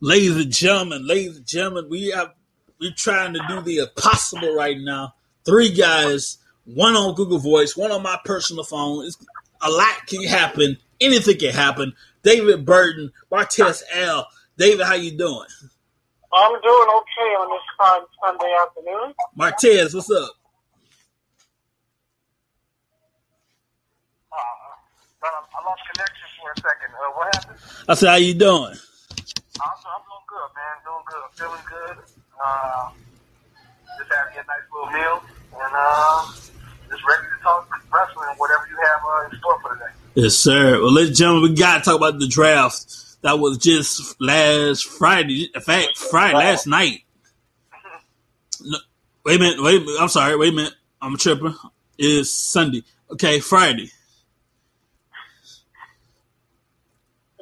Ladies and gentlemen, ladies and gentlemen, we have we're trying to do the impossible right now. Three guys, one on Google Voice, one on my personal phone. It's, a lot can happen. Anything can happen. David Burton, Martez L. David, how you doing? I'm doing okay on this fine Sunday afternoon. Martez, what's up? I lost connection for a second. Uh, what happened? I said, how you doing? I'm, I'm doing good, man. Doing good. I'm feeling good. Uh, just having a nice little meal, and uh, just ready to talk wrestling, whatever you have uh, in store for today. Yes, sir. Well, ladies and gentlemen, we got to talk about the draft. That was just last Friday. In fact, Friday, last night. No, wait a minute. Wait a minute. I'm sorry. Wait a minute. I'm tripping. It's Sunday. Okay, Friday.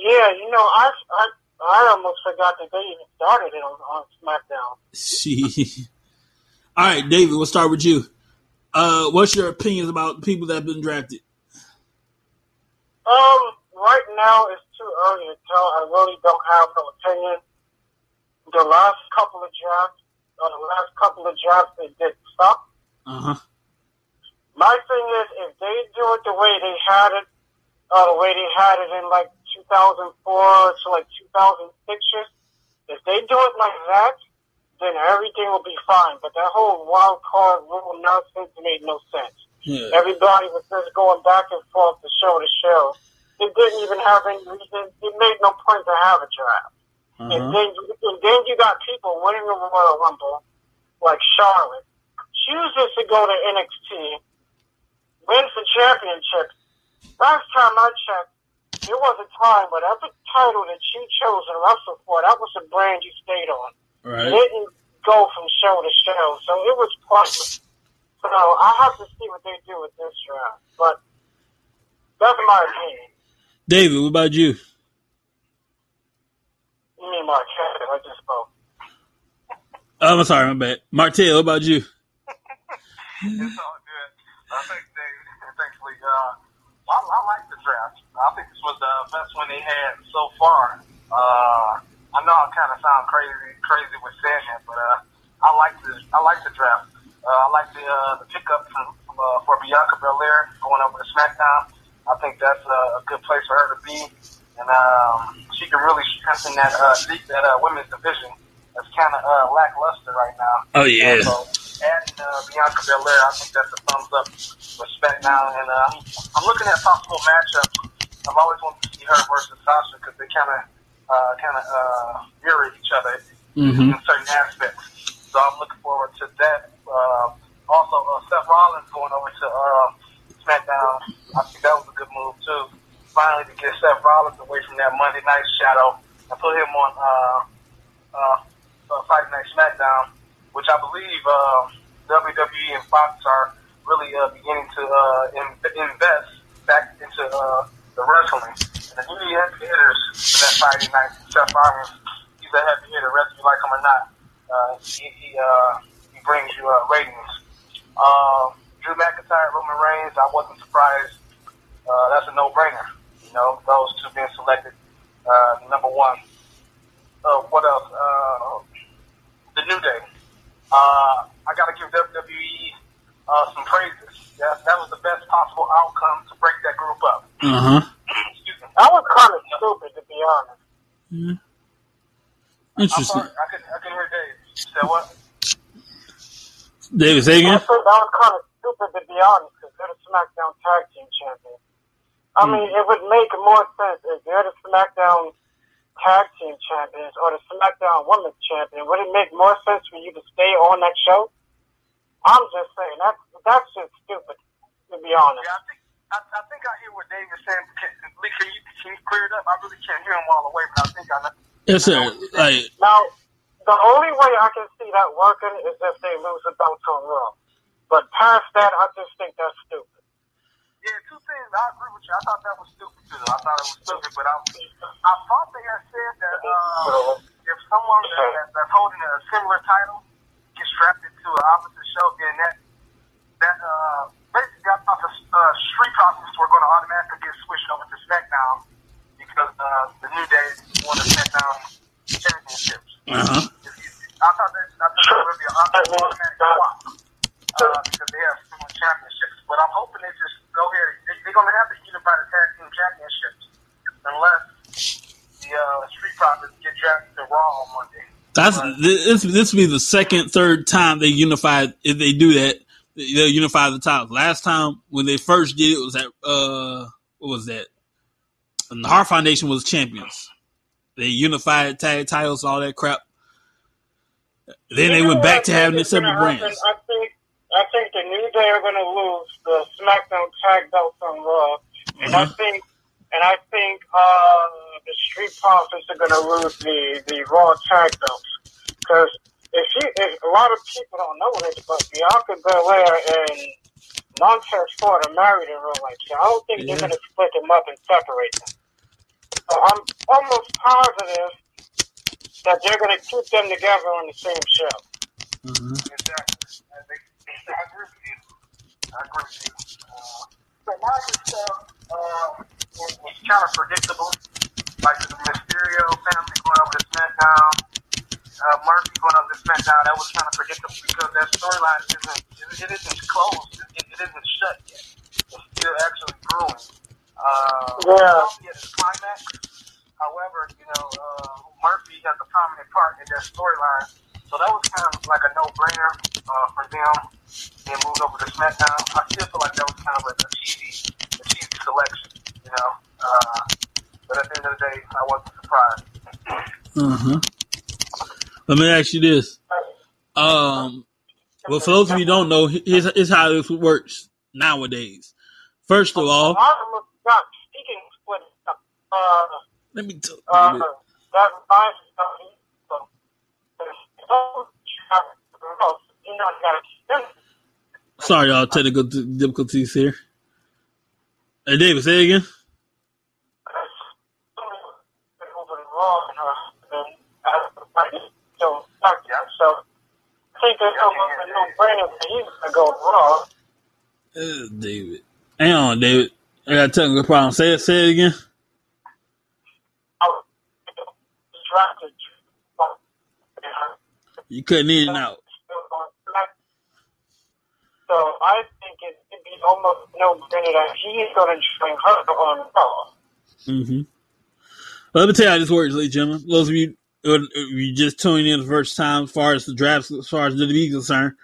Yeah, you know, I, I I almost forgot that they even started it on, on SmackDown. See. All right, David, we'll start with you. Uh, what's your opinions about the people that have been drafted? Um, right now it's too early to tell. I really don't have no opinion. The last couple of drafts, or the last couple of drafts, they did suck. Uh huh. My thing is, if they do it the way they had it, uh, the way they had it in like 2004 to like 2006, if they do it like that, then everything will be fine. But that whole wild card rule nonsense made no sense. Yeah. Everybody was just going back and forth to show to show. It didn't even have any reason. It made no point to have a draft. Uh-huh. And then, and then you got people winning the Royal Rumble, like Charlotte, chooses to go to NXT, wins the championship. Last time I checked, there was a time where every title that you chose and wrestled for, that was the brand you stayed on. Right. You didn't go from show to show, so it was pointless. So I have to see what they do with this draft, but that's my opinion. David, what about you? You mean Marquez? I just spoke. Oh, I'm sorry, my bad. Martel, what about you? it's all good. Thanks, David. Thanks, Lee. Uh, I, I like the draft. I think this was the best one they had so far. Uh, I know I kind of sound crazy, crazy with saying that, but uh, I like the I like the draft. Uh, I like the uh, the pickup from, from uh, for Bianca Belair going over to SmackDown. I think that's a, a good place for her to be, and um, she can really strengthen that uh, that uh, women's division that's kind of uh, lackluster right now. Oh yeah. Uh, so adding uh, Bianca Belair, I think that's a thumbs up for SmackDown, and uh, I'm looking at possible matchups. I've always wanted to see her versus Sasha because they kind of uh, kind of uh, mirror each other mm-hmm. in certain aspects. So I'm looking forward to that. Uh, also, uh, Seth Rollins going over to uh, SmackDown. I think that was a good move too. Finally, to get Seth Rollins away from that Monday Night shadow and put him on uh, uh, uh, Friday Night SmackDown, which I believe uh, WWE and Fox are really uh, beginning to uh, in- invest back into uh, the wrestling. And the heavy hitters for that Friday night, Seth Rollins, he's a heavy hitter, whether you like him or not. Uh, he he, uh, he brings you uh, ratings. Um, Drew McIntyre, Roman Reigns, I wasn't surprised. Uh, that's a no-brainer. You know, those two being selected, uh, number one. Uh, what else? Uh, the New Day. Uh, I got to give WWE uh, some praises. That, that was the best possible outcome to break that group up. Uh huh. That was kind of stupid, to be honest. Yeah. Interesting. Sorry, I can I hear Dave. You said what? David, say again. I that was kind of stupid, to be honest, because they're the SmackDown Tag Team Champions. I Hmm. mean, it would make more sense if they're the SmackDown Tag Team Champions or the SmackDown Women's Champion. Would it make more sense for you to stay on that show? I'm just saying that's that's just stupid, to be honest. Yeah, I think I, I think I hear what Dave is saying. Can, Lee, can you can you clear it up? I really can't hear him all the way, but I think I know. Yes, sir. Like, Now, the only way I can see that working is if they lose the belt on Raw. But past that, I just think that's stupid. Yeah, two things. I agree with you. I thought that was stupid too. I thought it was stupid, but I I thought they had said that uh, if someone that, that, that's holding a similar title gets drafted to an opposite show, then that that uh, basically I thought the uh, Street Profits were going to automatically get switched over to SmackDown because uh, the New Day won the SmackDown championships. Uh-huh. I thought that I thought that would be an automatic swap uh, because they have so much championships. But I'm hoping they just go here. They, they're going to have to unify the tag team championships unless the uh, Street Profits get drafted to Raw on Monday. That's this. This will be the second, third time they unified. If they do that, they'll unify the titles. Last time when they first did it was at uh, what was that? And the Hart Foundation was champions. They unified tag titles, all that crap. Then they went back to having the separate brands. I think I think the New Day are going to lose the SmackDown tag belts on Raw, and I Uh-huh. think and I think uh, the Street Profits are going to lose the the Raw tag belts because if you if a lot of people don't know this, but Bianca Belair and Montez Ford are married in real life, so I don't think Yeah. they're going to split them up and separate them. So I'm almost positive that they're going to keep them together on the same show. Uh-huh. Exactly. I, I agree with you. I agree with you. Uh, but now this stuff uh, was, was kind of predictable. Like the Mysterio family going over to SmackDown, uh, Murphy going over to SmackDown, that was kind of predictable because that storyline isn't, it, it isn't closed. It, it isn't shut yet. It's still actually brewing. Uh, Yeah. at its climax. However, you know, uh, Murphy has a prominent part in that storyline. So that was kind of like a no-brainer uh, for them. They moved over to SmackDown. I still feel like that was kind of a, a cheesy, a cheesy selection, you know. Uh, but at the end of the day, I wasn't surprised. Uh-huh. Let me ask you this. Um, well, for those of you who don't know, here's, here's how this works nowadays. First of all, lot of them got Sorry, y'all, technical d- difficulties here. Hey, David, say it again. So, so I think it's almost a no-brainer for you to go raw. Uh, David. Hang on, David. I got a technical problem. Say it, say it again. out distracted. You cutting in and out. So I think it would be almost no brainer that he's going to join her on Raw. Mm-hmm. Let me tell you how this works, ladies and gentlemen. Those of you who you just tuning in the first time, as far as the draft, as far as the WWE is concerned,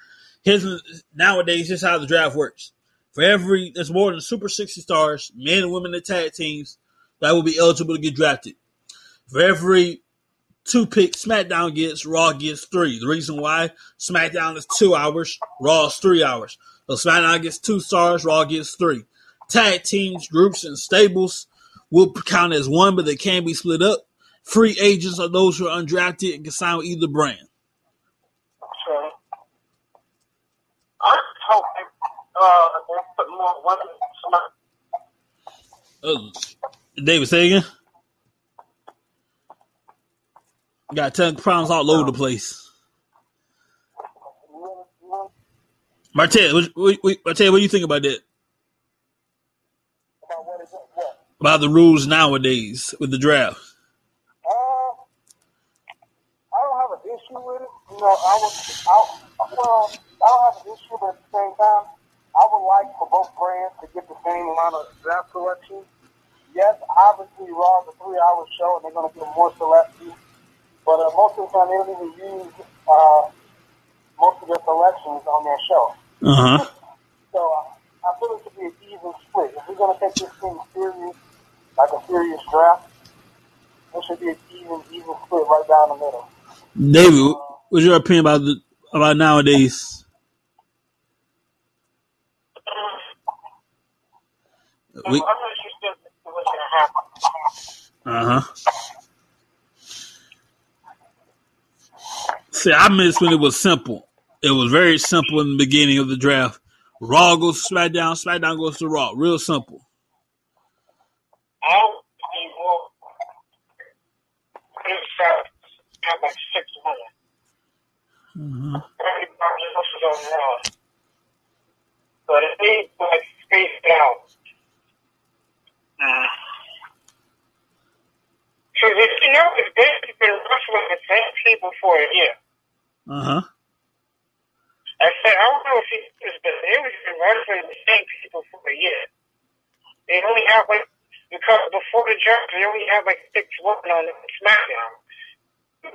here's nowadays here's how the draft works. For every there's more than super sixty stars, men and women in the tag teams that will be eligible to get drafted. For every two picks SmackDown gets, Raw gets three. The reason why SmackDown is two hours, Raw is three hours. So SmackDown gets two stars, Raw gets three. Tag teams, groups, and stables will count as one, but they can be split up. Free agents are those who are undrafted and can sign with either brand. So I just hope they, uh, they put more women Uh, David, say again. Got technical problems all over the place. Martell, what, what, what, Martel, what do you think about that? About what is it? What? About the rules nowadays with the draft? Uh, I don't have an issue with it. You know, I I, well, I don't have an issue, but at the same time, I would like for both brands to get the same amount of draft selection. Yes, obviously, Raw is a three-hour show, and they're going to get more selection. But uh, most of the time, they don't even use uh, most of their selections on their show. Uh huh. So uh, I feel it should be an even split. If we're going to take this thing serious, like a serious draft, it should be an even, even split right down the middle. David, what's your opinion about the about nowadays? I'm We, not interested in what's going to happen. uh huh. See, I miss when it was simple. It was very simple in the beginning of the draft. Raw goes to SmackDown, SmackDown goes to Raw. Real simple. I don't see more. In fact, have like six women. Uh-huh. Everybody else is on Raw. But if they like space out, Mm-hmm. Because if you know, if they've been wrestling the same people for a year, Uh huh. I said, I don't know if he is, but they was been wrestling the same people for a year. They only have like, because before the draft, they only had like six women on SmackDown.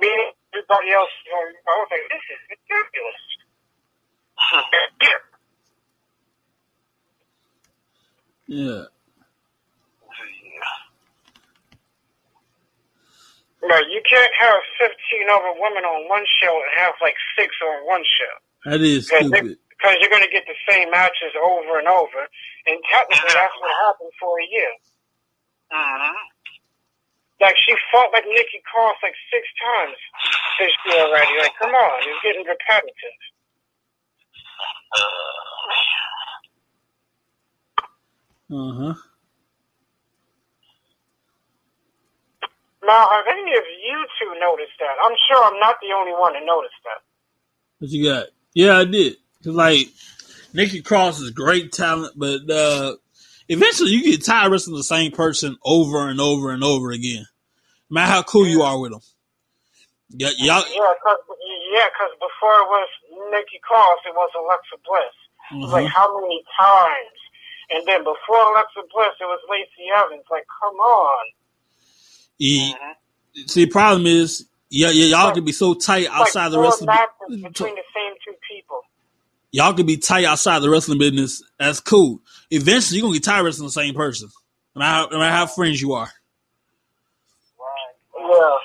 Meaning everybody else, you know, I was like, this is ridiculous. yeah. Yeah. Right, you can't have 15 other women on one show and have like six on one show. That is Because stupid. because you're going to get the same matches over and over. And technically, that's what happened for a year. Mm-hmm. Like, she fought like Nikki Cross like six times this year already. Like, come on, it's getting repetitive. Uh huh. Now, have any of you two noticed that? I'm sure I'm not the only one to notice that. What you got? Yeah, I did. 'Cause, like Nikki Cross is great talent, but uh eventually you get tired of wrestling the same person over and over and over again. No matter how cool you are with them. Yeah, y'all. Yeah, because yeah, 'cause before it was Nikki Cross, it was Alexa Bliss. It was like, Mhm. how many times? And then before Alexa Bliss, it was Lacey Evans. Like, come on. You- mm-hmm. see, the problem is, yeah, yeah, y'all can be so tight outside like the wrestling. matches between the same two people. Y'all can be tight outside the wrestling business. That's cool. Eventually, you're gonna get tired of wrestling the same person, no matter how, no matter how friends you are. Right. Yeah.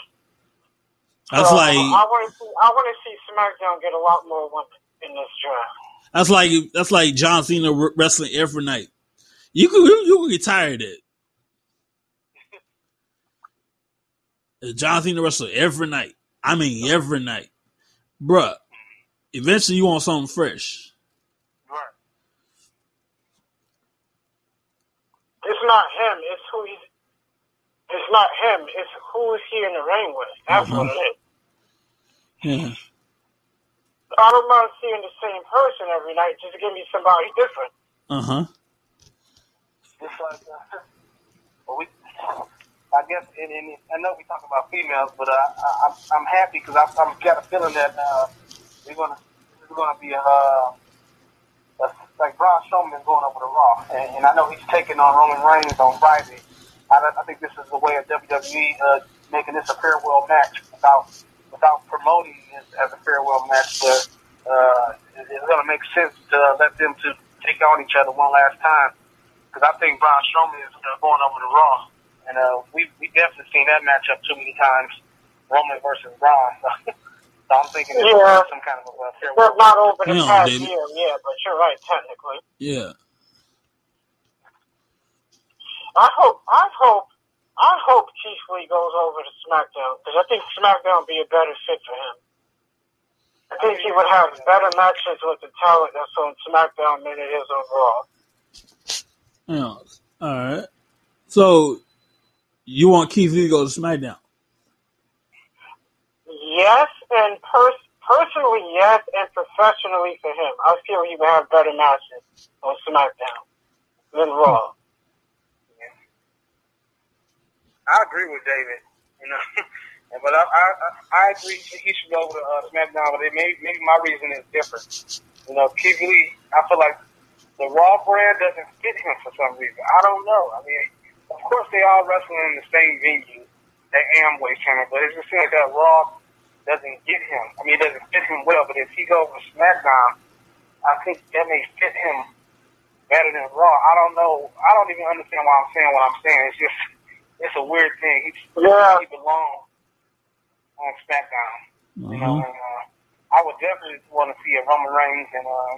That's So, like I want to see. I want to see SmackDown get a lot more women in this draft. That's like that's like John Cena wrestling every night. You could you, you could get tired of it. John Cena wrestling every night. I mean every night, bruh. Eventually, you want something fresh. Right. It's not him. It's who he's. It's not him. It's who is he in the ring with. That's what it is. Yeah, I don't mind seeing the same person every night. Just give me somebody different. uh huh. Just like, uh, we, I guess, and, and I know we talk about females, but uh, I, I'm, I'm happy because I've, I've got a feeling that uh, we're gonna, we're gonna be uh, uh, like Braun Strowman is going over to Raw, and, and I know he's taking on Roman Reigns on Friday. I, I think this is the way of WWE uh, making this a farewell match without without promoting it as a farewell match, but uh, it- it's to make sense to let them to take on each other one last time because I think Braun Strowman is uh, going over to Raw, and uh, we we definitely seen that matchup too many times, Roman versus Braun. So, so I'm thinking it's Yeah. some kind of a uh, Well, farewell. not over the Hang on, past David. year, yeah, but you're right. Technically, Yeah. I hope. I hope. I hope Keith Lee goes over to SmackDown because I think SmackDown would be a better fit for him. I think he would have better matches with the talent that's on SmackDown than it is on Raw. Yeah. All right. So you want Keith Lee to go to SmackDown? Yes, and pers- personally, yes, and professionally for him, I feel he would have better matches on SmackDown than Raw. I agree with David. You know, but I I, I agree he should go to uh, SmackDown. But it may, maybe my reason is different. You know, Keith Lee, I feel like the Raw brand doesn't fit him for some reason. I don't know. I mean, of course they all wrestling in the same venue, the Amway Center, but it just seems like that Raw doesn't get him. I mean, it doesn't fit him well. But if he goes to SmackDown, I think that may fit him better than Raw. I don't know. I don't even understand why I'm saying what I'm saying. It's just it's a weird thing. He Yeah. he belongs on SmackDown. You know, Uh-huh. and, uh, I would definitely want to see a Roman Reigns and um,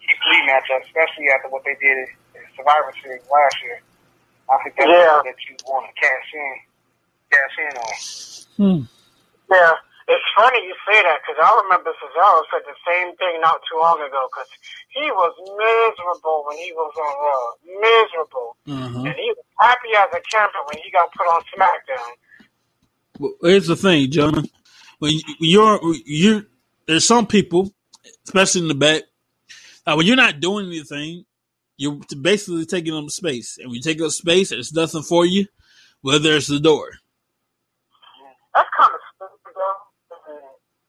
Keith Lee matchup, especially after what they did in Survivor Series last year. I think that's Yeah. that you want to cash in, cash in on. Hmm. Yeah, it's funny you say that because I remember Cesaro said the same thing not too long ago because he was miserable when he was on Raw, miserable, Uh-huh. and he was happy as a camper when he got put on SmackDown. Well, here's the thing, Jonah. When you- you're you, there's some people, especially in the back, uh, when you're not doing anything, You're basically taking up space, and when you take up space, there's nothing for you. Well, there's the door. That's kind of stupid, though.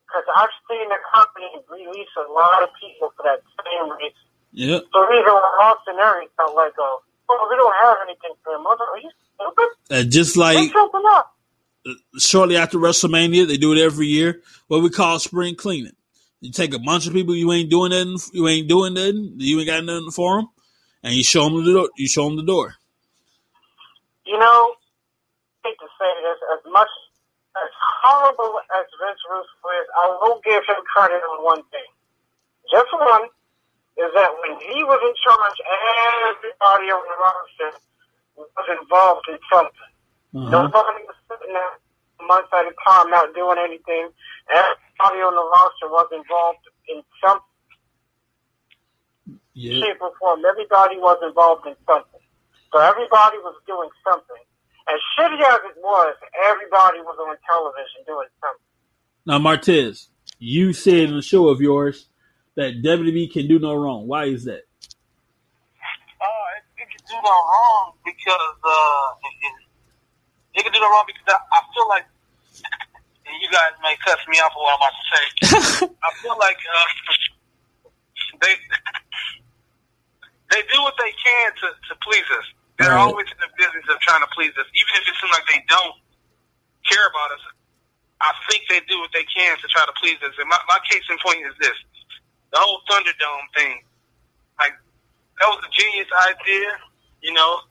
Because I've seen the company release a lot of people for that same reason. Yep. The reason why Austin Aries felt like, oh, well, we don't have anything for him. Are you stupid? And just like shortly after WrestleMania, they do it every year. What we call spring cleaning. You take a bunch of people you ain't doing nothing, you ain't doing nothing, you ain't got nothing for them, and you show them the door. You show them the door. You know, I hate to say this, as much as horrible as Vince Russo is, I will give him credit on one thing. Just one is that when he was in charge, everybody on the roster was involved in something. Uh-huh. Nobody was sitting there months at a time not doing anything. Everybody on the roster was involved in some Yeah. shape or form. Everybody was involved in something. So everybody was doing something. As shitty as it was, everybody was on television doing something. Now, Martez, you said in a show of yours that WWE can do no wrong. Why is that? Uh, it, it can do no wrong because uh, it, it, it can do no wrong because I, I feel like and you guys may cuss me off for what I'm about to say. I feel like uh, they they do what they can to, to please us. They're Right. always in the business of trying to please us, even if it seems like they don't care about us. I think they do what they can to try to please us. And my, my case in point is this: the whole Thunderdome thing. Like that was a genius idea. You know,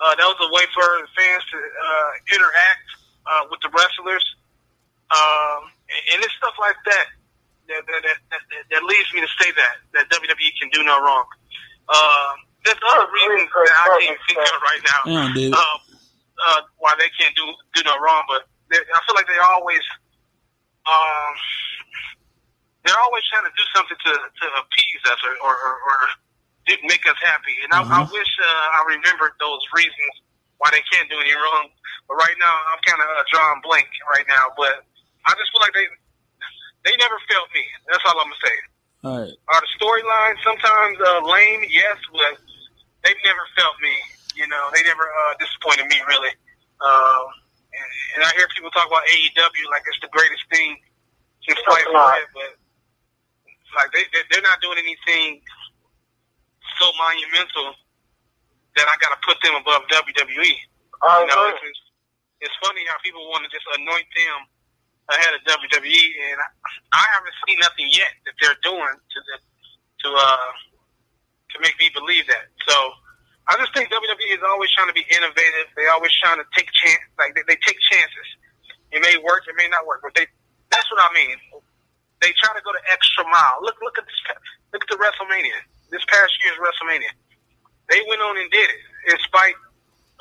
uh, that was a way for the fans to uh, interact uh, with the wrestlers, um, and, and it's stuff like that that, that, that, that that leads me to say that that WWE can do no wrong. Um, there's other reasons that I can't think of right now Yeah, dude. um, uh, why they can't do do no wrong, but they, I feel like they always um, they're always trying to do something to to appease us or or, or, or to make us happy. And I, I Mhm. wish uh, I remembered those reasons why they can't do any wrong. But right now, I'm kind of uh, drawing blank right now. But I just feel like they they never felt me. That's all I'm gonna say. All right. Are the storylines sometimes uh, lame? Yes, but they've never felt me. You know, they never uh, disappointed me really. Um, and, and I hear people talk about AEW like it's the greatest thing since It's sliced not. bread, but like they they- they're not doing anything so monumental that I got to put them above WWE. I You know, it's, it's funny how people want to just anoint them ahead of WWE, and I, I haven't seen nothing yet that they're doing to the, to uh to make me believe that. So I just think WWE is always trying to be innovative. They always trying to take chance, like they, they take chances. It may work, it may not work, but they that's what I mean. They try to go the extra mile. Look, look at this. Look at the WrestleMania. This past year's WrestleMania. They went on and did it in spite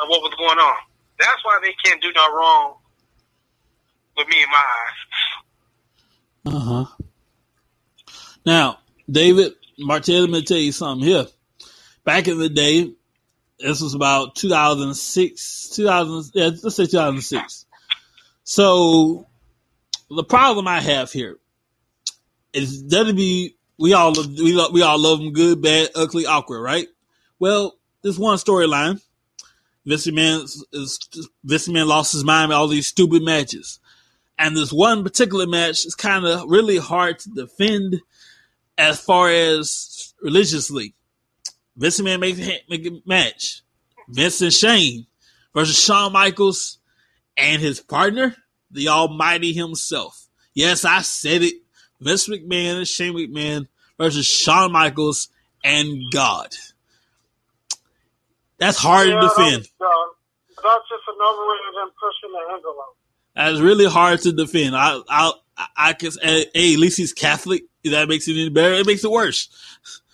of what was going on. That's why they can't do no wrong with me in my eyes. Uh huh. Now, David Martell, let me tell you something here. Back in the day, this was about 2006, 2000, yeah, let's say 2006. So, the problem I have here is WB, we all, love- we, lo- we all love them good, bad, ugly, awkward, right? Well, this one storyline. Vince is Vince McMahon lost his mind with all these stupid matches. And this one particular match is kind of really hard to defend as far as religiously. Vince McMahon makes a, make a match. Vince and Shane versus Shawn Michaels and his partner, the Almighty himself. Yes, I said it. Vince McMahon and Shane McMahon versus Shawn Michaels and God. That's hard Yeah, to defend. That's, uh, that's just another way of them pushing the envelope. That's really hard to defend. I, I, I, I can. Hey, at least he's Catholic. If that makes it any better, it makes it worse.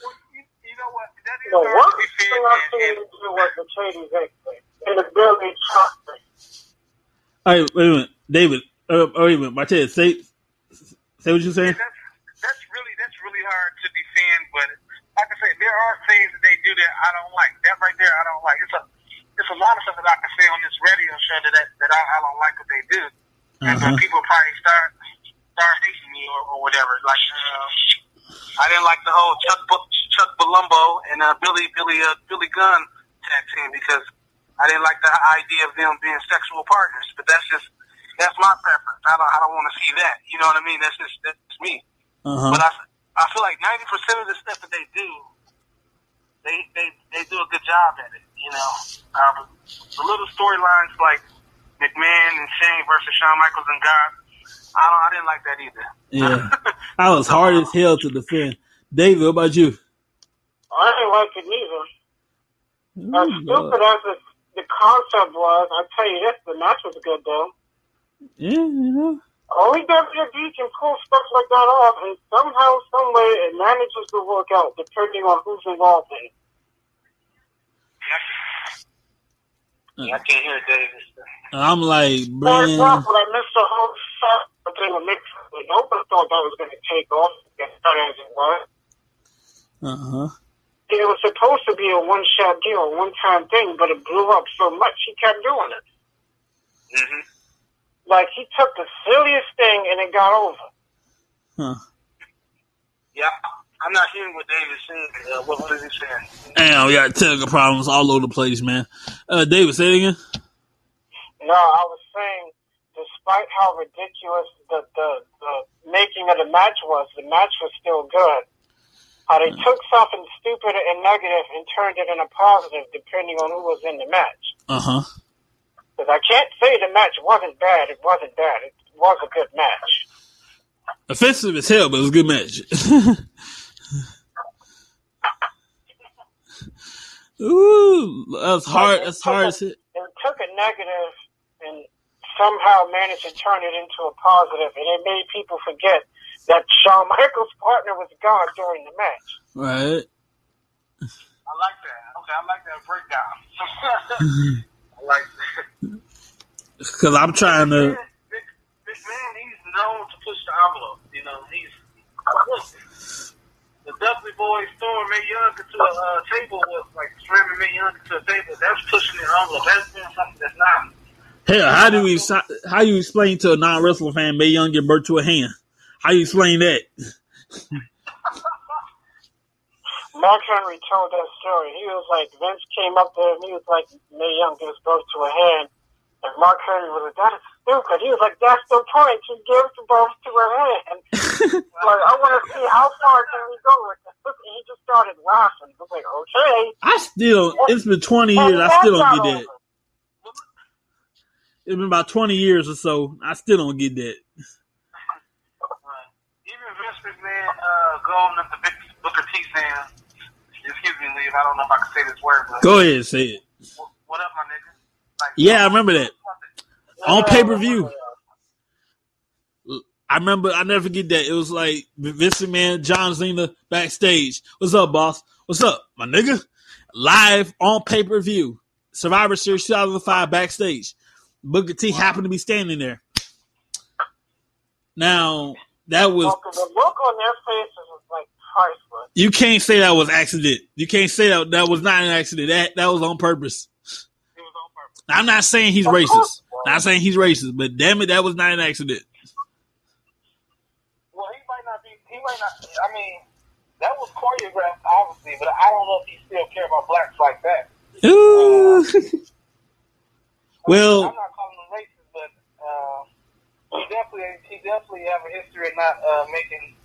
Well, you, you know what? That is The worst thing I've seen him do was the Katie Vick thing. And the Billy Chuck thing. All right, wait a minute, David. Uh, wait a minute, Martez. Say, say what you're saying. that's that's really that's really hard to defend. But like I said, there are things that they do that I don't like. That right there, I don't like. It's a it's a lot of stuff that I can say on this radio show that that, that I, I don't like what they do, and Uh-huh. uh, people probably start start hating me or, or whatever. Like um, I didn't like the whole Chuck Chuck Palumbo and uh, Billy Billy uh, Billy Gunn tag team because I didn't like the idea of them being sexual partners. But that's just that's my preference. I don't I don't want to see that. You know what I mean? That's just that's me. Uh-huh. But I I feel like ninety percent of the stuff that they do, they they they do a good job at it. You know, um, the little storylines like McMahon and Shane versus Shawn Michaels and God. I don't. I didn't like that either. Yeah. I was hard as hell to defend. David, what about you? I didn't like it either. As stupid Lord. as the, the concept was, I tell you this, the match was good though. Yeah, you know. Only WWE can pull stuff like that off, and somehow, some way, it manages to work out, depending on who's involved in it. Yeah, I can't hear Davis. I'm like, For man. example, I missed the whole set thing with Mick. Foley. Nobody thought that was going to take off as far as it was. Uh huh. It was supposed to be a one-shot deal, a one-time thing, but it blew up so much he kept doing it. Mm hmm Like he took the silliest thing and it got over. Huh. Yeah, I'm not hearing what Davis said. Uh, what, what is he saying? Damn, we got technical problems all over the place, man. Uh, David, say it again. No, I was saying, despite how ridiculous the, the, the making of the match was, the match was still good. How they took something stupid and negative and turned it into positive depending on who was in the match. Uh huh. Because I can't say the match wasn't bad. It wasn't bad. It was a good match. Offensive as hell, but it was a good match. Ooh, that's hard. That's hard. It took a negative and somehow managed to turn it into a positive, and it made people forget that Shawn Michaels' partner was gone during the match. Right. I like that. Okay, I like that breakdown. I like that. Because I'm trying to. Big, big man, he's known to push the envelope. You know, he's the Dudley boys throwing Mae Young into a uh, table was like slamming Mae Young into a table. That's pushing the envelope. That's doing something that's not. Hell, how do we? How you explain to a non wrestling fan Mae Young get burnt to a hand? How you explain that? Mark Henry told that story. He was like, Vince came up there and he was like, Mae Young gives birth to a hand. And Mark Henry was like, that is stupid. He was like, that's the point. He gives birth to a hand. like, I want to see how far can we go with this. And he just started laughing. I was like, okay. I still. It's been 20 years. I still don't get that. It's been about 20 years or so. I still don't get that. Even Vince McMahon uh, going up to Vic, Booker T saying, excuse me, Lee, I don't know if I can say this word, but Go ahead, say it. what, what up, my nigga? Like, Yeah, I remember that on pay per view. I remember. I never forget that. It was like Vince McMahon, John Cena backstage. What's up, boss? What's up, my nigga? Live on pay per view. Survivor Series 2005 backstage. Booker T happened to be standing there. Now that was Well, the look on their faces was like priceless. you can't say that was accident. You can't say that that was not an accident. That that was on purpose. It was on purpose. I'm not saying he's Of racist. was. Not saying he's racist, but damn it, that was not an accident. Well, he might not be. He might not. I mean, that was choreographed, obviously, but I don't know if he still care about blacks like that. Ooh. Mean, well, I'm not calling him racist, but uh, he definitely, he definitely have a history of not uh, making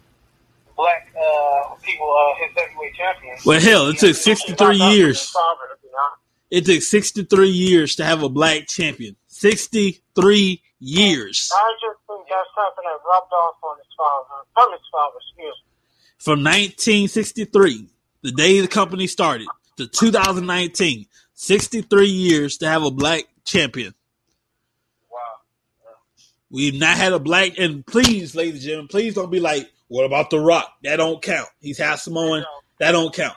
black uh, people uh, his heavyweight champions. well, hell, it took 63 years. Father, to be honest. It took 63 years to have a black champion. 63 years. I just think that's something that rubbed off on his father, from his father, excuse me. From 1963, the day the company started, to 2019, 63 years to have a black champion. Wow. We've not had a black, and please, ladies and gentlemen, please don't be like, what about The Rock? That don't count. He's half Samoan. That don't count.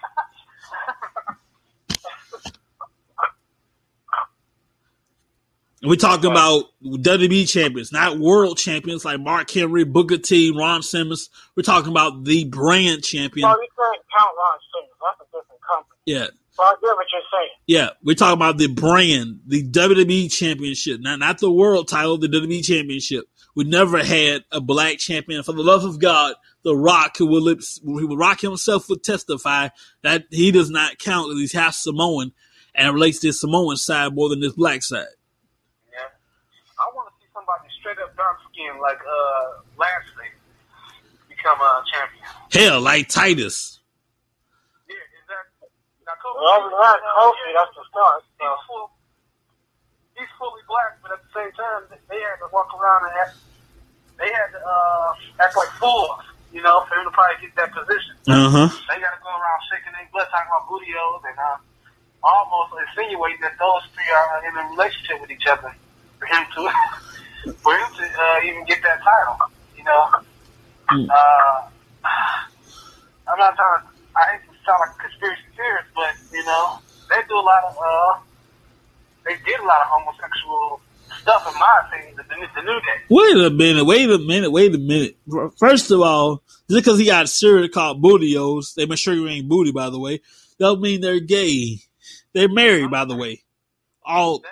We're talking about WWE champions, not world champions like Mark Henry, Booker T, Ron Simmons. We're talking about the brand champion. Well, you can't count Ron Simmons. That's a different company. Yeah, So I get what you're saying. yeah. We're talking about the brand, the WWE championship, not not the world title, the WWE championship. We never had a black champion. For the love of God, The Rock, who will, who will Rock himself would testify that he does not count that he's half Samoan and relates to his Samoan side more than his black side. Yeah. I want to see somebody straight up dark skin like uh Lashley become a champion. Hell, like Titus. Yeah, exactly. Now, Kofi, Well, we had Kofi, that's the start. So. he's, full, he's fully black, but at the same time, they had to walk around and act. They had to uh, act like fools, you know, for him to probably get that position. Uh huh. They got to go around shaking their blood, talking about bootios, and uh, almost insinuating that those three are in a relationship with each other for him to for him to uh, even get that title. You know, Mm. uh, I'm not trying. To, I hate to sound like a conspiracy theorist, but you know, they do a lot of. Uh, they did a lot of homosexual stuff, in my opinion. The, the, the new day. Wait a minute, wait a minute, wait a minute. First of all, just because he got a cereal called Bootios, they make sure you ain't booty, by the way, don't mean they're gay. They're married, by the way. All That,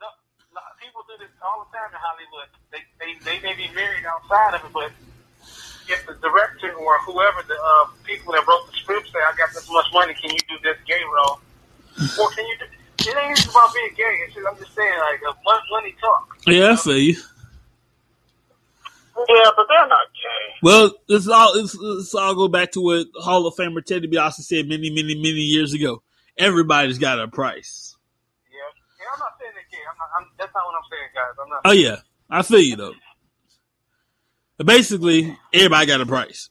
no, no, people do this all the time in Hollywood. They, they, they may be married outside of it, but if the director or whoever the uh, people that wrote the script say, "I got this much money, can you do this gay role?" or can you? Do, it ain't even about being gay. It's just, I'm just saying, like, uh, mon- money talk. yeah, I feel you. Yeah, but they're not gay. Well, this all this, this all go back to what Hall of Famer Teddy DiBiase said many, many, many years ago. Everybody's got a price. Yeah, yeah. I'm not saying they're gay. I'm not. I'm, that's not what I'm saying, guys. I'm not. Oh yeah, I feel you though. But basically, everybody got a price.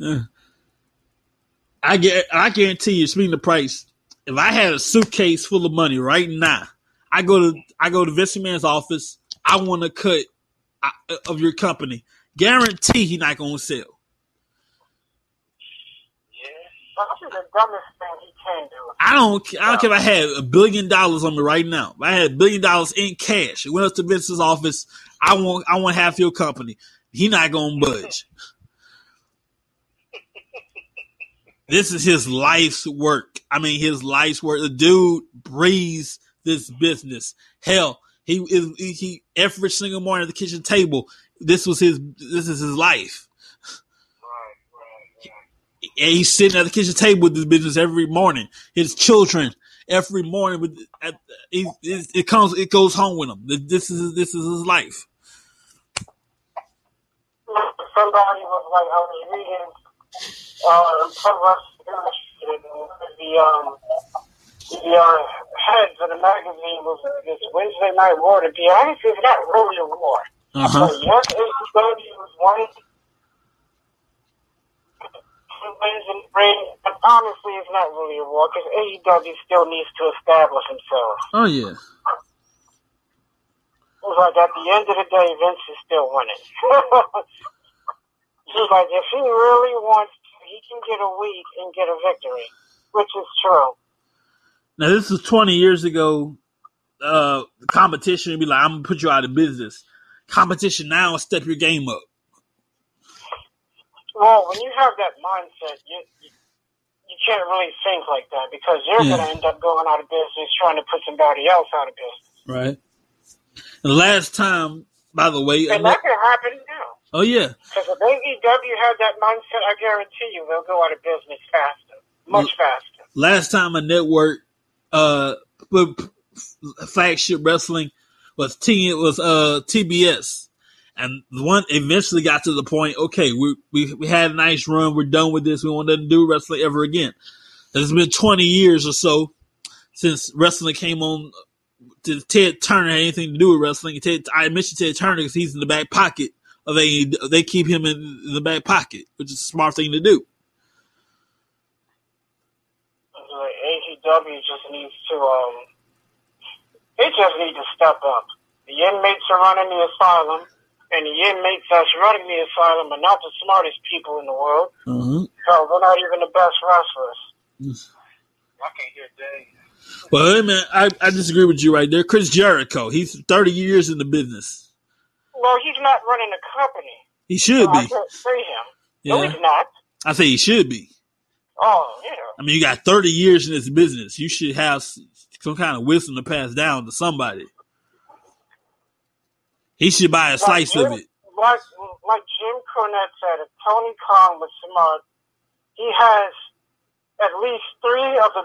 Yeah. I get, I guarantee you, speaking of price, if I had a suitcase full of money right now, I go to, I go to Vince McMahon's office. I want a cut of your company. Guarantee he not gonna sell. Yeah. That's the dumbest thing he can do. I don't, I don't care if I had a billion dollars on me right now. If I had a billion dollars in cash, went up to Vince's office. I want, I want half your company. He not gonna budge. this is his life's work. I mean, his life's work. The dude breathes this business. Hell, he is he, he every single morning at the kitchen table. This was his. This is his life. And he's sitting at the kitchen table with this business every morning. His children every morning with at, he, it, it comes it goes home with him. This is this is his life. Somebody was like, I was reading uh, Wrestling Illustrated, the um, the uh, heads of the magazine was this Wednesday Night War. To be honest, it's not really a war. Uh So yes, AEW was one wins and ring, but honestly, it's not really a war because AEW still needs to establish himself. Oh yeah. It was like at the end of the day, Vince is still winning. He's like, if he really wants he can get a week and get a victory, which is true. Now this is twenty years ago. Uh, competition would be like, I'm gonna put you out of business. Competition now, step your game up. Well, when you have that mindset, you you, you can't really think like that because you're Yeah. going to end up going out of business trying to put somebody else out of business. Right. The last time, by the way, And that can happen now. oh yeah, Because if AEW had that mindset, I guarantee you they'll go out of business faster, much faster. last time a network uh flagship wrestling was T it was uh TBS. And the one eventually got to the point, okay, we we we had a nice run, we're done with this, we want to do wrestling ever again. It's been twenty years or so since wrestling came on to Ted Turner had anything to do with wrestling. Ted, I mentioned Ted Turner because he's in the back pocket of a they keep him in, the back pocket, which is a smart thing to do. Like, just needs to, um, they just need to step up. The inmates are running the asylum, and the inmates that's running the asylum are not the smartest people in the world. Uh-huh. So they're not even the best wrestlers. I can't hear Dave. Well, hey, man, I, I disagree with you right there. Chris Jericho, he's 30 years in the business. Well, he's not running a company. He should So I be. can't say him. No, he's not. I say he should be. Oh, yeah. I mean, you got 30 years in this business. You should have some kind of wisdom to pass down to somebody. He should buy a Like slice of it. like like Jim Cornette said, if Tony Khan was smart, he has at least three of the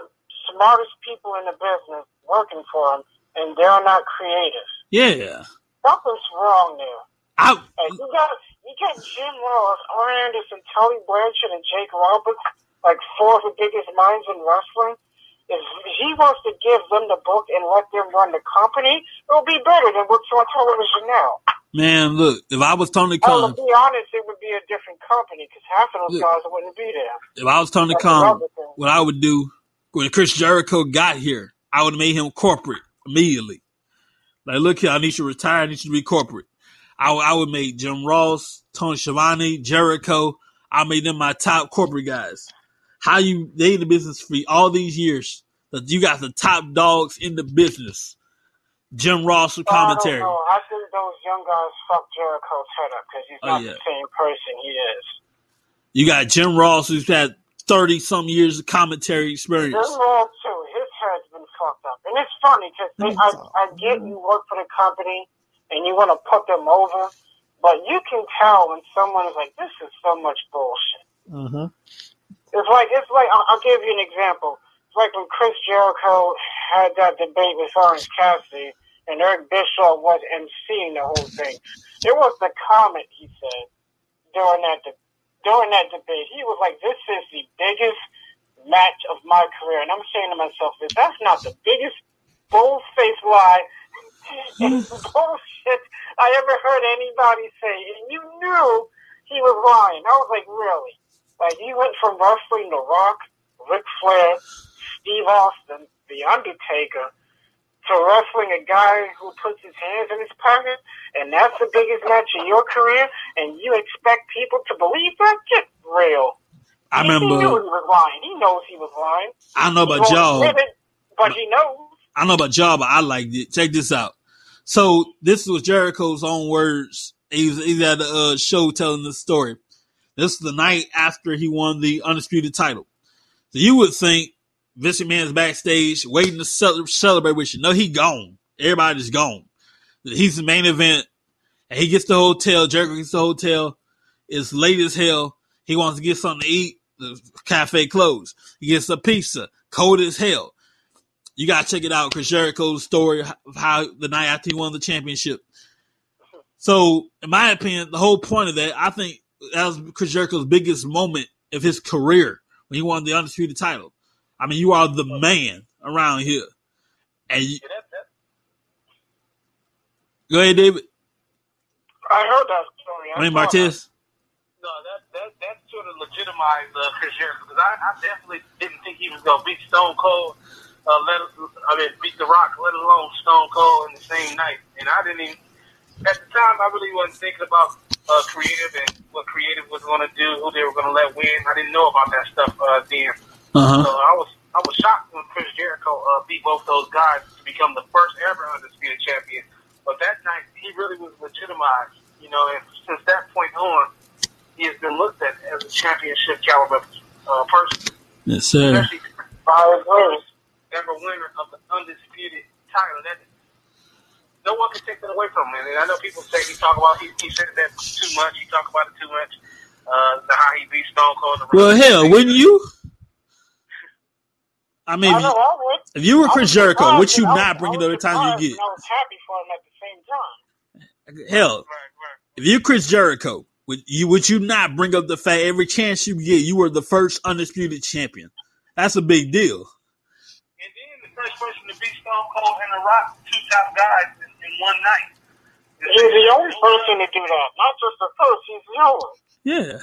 smartest people in the business working for him, and they're not creative. Yeah. Something's wrong there. I And you got you got Jim Ross, Arn Anderson, Tully Blanchard, and Jake Roberts, like four of the biggest minds in wrestling. If he wants to give them the book and let them run the company, it'll be better than what's on television now. man, look, if I was Tony Khan, to be honest, it would be a different company because half of those Look. guys wouldn't be there. if I was Tony Khan, what I would do when Chris Jericho got here, I would have made him corporate immediately. Like, look here, I need you to retire. I need you to be corporate. I, would- I would make Jim Ross, Tony Schiavone, Jericho. I made them my top corporate guys. How you they in the business for all these years that you got the top dogs in the business. Jim Ross with commentary. I don't. I think those young guys fucked Jericho's head up because he's Oh, not yeah. the same person he is. You got Jim Ross who's had thirty some years of commentary experience. Jim Ross too. His head's been fucked up, and it's funny because I, I get you work for the company and you want to put them over, but you can tell when someone is like, "This is so much bullshit." Uh-huh. It's like it's like I'll, I'll give you an example. It's like when Chris Jericho had that debate with Orange Cassidy, and Eric Bischoff was emceeing the whole thing. It was the comment he said during that de- during that debate. He was like, "This is the biggest match of my career," and I'm saying to myself, "If that's not the biggest bull-faced lie and bullshit I ever heard anybody say," and you knew he was lying. I was like, "Really?" Like he went from wrestling The Rock, Ric Flair, Steve Austin, The Undertaker, to wrestling a guy who puts his hands in his pocket, and that's the biggest match in your career, and you expect people to believe that? Get real. I He- He knew remember. he was lying. He knows he was lying. I know about y'all. but he knows. I know about y'all, but I liked it. Check this out. So this was Jericho's own words. He's he's at a uh, show telling the story. This is the night after he won the undisputed title. So you would think Vince McMahon's backstage waiting to celebrate with you. No, he gone. Everybody's gone. He's the main event. And he gets the hotel. Jericho gets the hotel. It's late as hell. He wants to get something to eat. The cafe closed. He gets a pizza. Cold as hell. You gotta check it out, Chris Jericho's story of how the night after he won the championship. So, in my opinion, the whole point of that, I think that was Chris Jericho's biggest moment of his career when he won the undisputed title. I mean, you are the man around here. And you, Yeah, that, that, go ahead, David. I heard that story. I mean, saw that. Martez. no, that that that sort of legitimized uh, Chris Jericho because I, I definitely didn't think he was gonna beat Stone Cold. Uh, let I mean beat The Rock, let alone Stone Cold in the same night. And I didn't even at the time I really wasn't thinking about uh, creative and what creative was going to do, who they were going to let win. I didn't know about that stuff uh, then. Uh So. I was I was shocked when Chris Jericho uh, beat both those guys to become the first ever undisputed champion. But that night he really was legitimized, you know. And since that point on, he has been looked at as a championship caliber uh, person, Yes, sir. especially agree. ever winner of the undisputed title. That no one can take that away from him. And I know people say he talk about he, he said that too much. He talk about it too much. Uh, the how he beat Stone Cold. the Well, hell, wouldn't you? I mean, I if know you, I would. if you were Chris Jericho, would you and not was- bring it was every time you get? I was happy for him at the same time. Hell, Right, right. if you're Chris Jericho, would you would you not bring up the fact every chance you get you were the first undisputed champion? That's a big deal. And then the first person to beat Stone Cold and The Rock, two top guys in, in one night. He's the only person to do that. Not just the first, he's the only. Yeah.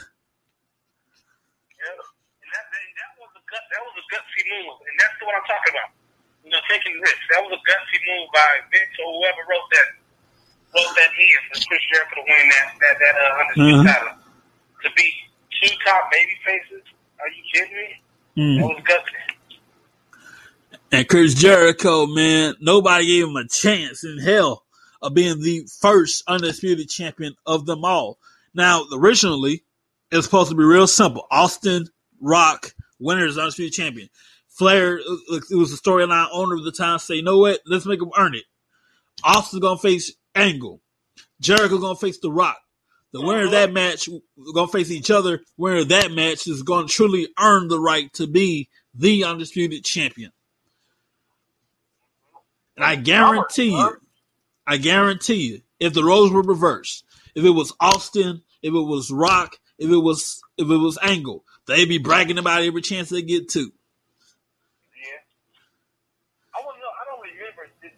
Yeah. And that, and that was a gut, that was a gutsy move, and that's what I'm talking about. You know, taking risks. That was a gutsy move by Vince or whoever wrote that wrote that in for Chris Jericho to win that that that uh, undisputed Mhm. title. To beat two top baby faces? Are you kidding me? Mm. That was gutsy. And Chris Jericho, man, nobody gave him a chance in hell of being the first undisputed champion of them all. Now, originally, it was supposed to be real simple. Austin, Rock, winners, undisputed champion. Flair, it was the storyline owner of the time say, you know what, let's make him earn it. Austin's to face Angle. Jericho gonna face The Rock. The winner of that match gonna face each other. Winner of that match is gonna truly earn the right to be the undisputed champion. And I guarantee you, I guarantee you, if the roles were reversed, if it was Austin, if it was Rock, if it was if it was Angle, they'd be bragging about every chance they get to. Yeah. I don't know. I don't remember. Did,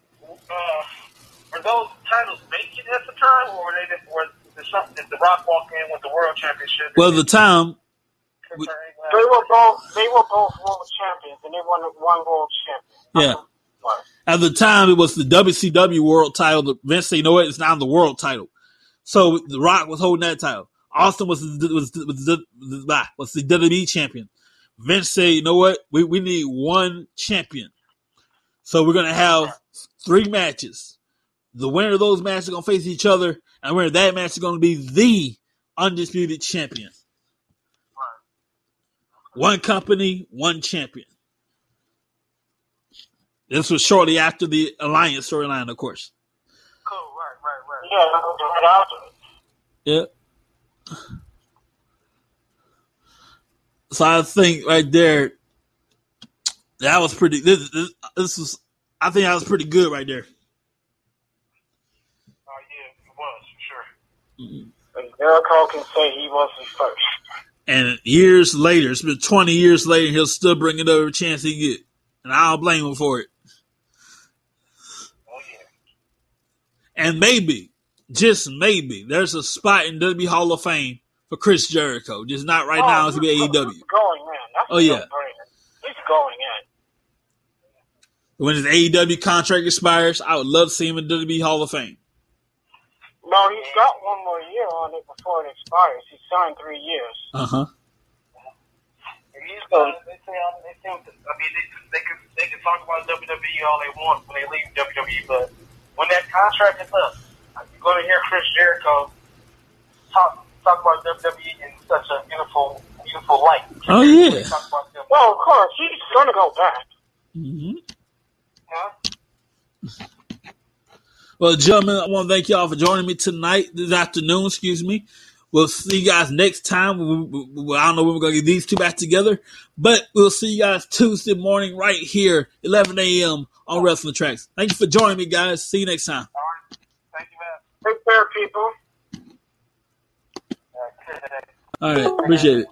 uh, were those titles vacant at the time, or were they just, were did, something, did the Rock walk in with the World Championship? Well, the time They were both they were both world champions, and they won one world champion. Yeah. Right. At the time, it was the WCW World Title. Vince said, "You know what? It's now the World Title." So The Rock was holding that title. Austin was the, was was was the WWE champion. Vince said, "You know what? We we need one champion. So we're gonna have three matches. The winner of those matches are gonna face each other, and winner of that match is gonna be the undisputed champion. One company, one champion." This was shortly after the Alliance storyline, of course. Cool. Right. Right. Right. Yeah, that was right after. Yeah. So I think right there, that was pretty. This, this, this was, I think that was pretty good right there. Oh yeah, it was for sure. And Jericho can say he was the first. And years later, it's been twenty years later, he'll still bring it over chance he get, and I don't blame him for it. Oh yeah. And maybe, just maybe, there's a spot in WWE Hall of Fame for Chris Jericho. Just not right now. It's gonna be AEW. Going in. That's Oh, yeah. no-brainer. He's going in. When his AEW contract expires, I would love to see him in WWE Hall of Fame. No, he's got one more year on it before it expires. He signed three years. Uh huh. He's going. They say. um, They think. I mean, they, they can they can talk about WWE all they want when they leave WWE, but when that contract is up, you're going to hear Chris Jericho talk talk about WWE in such a beautiful beautiful light. Oh, yeah. Talk about them. Well, of course, he's going to go back. hmm Huh? Well, gentlemen, I want to thank y'all for joining me tonight, this afternoon, excuse me. We'll see you guys next time. We- we- I don't know when we're going to get these two back together, but we'll see you guys Tuesday morning right here, 11 a.m. on Wrestling Tracks. Thank you for joining me, guys. See you next time. All right. Thank you, man. Take care, people. All right. Appreciate it.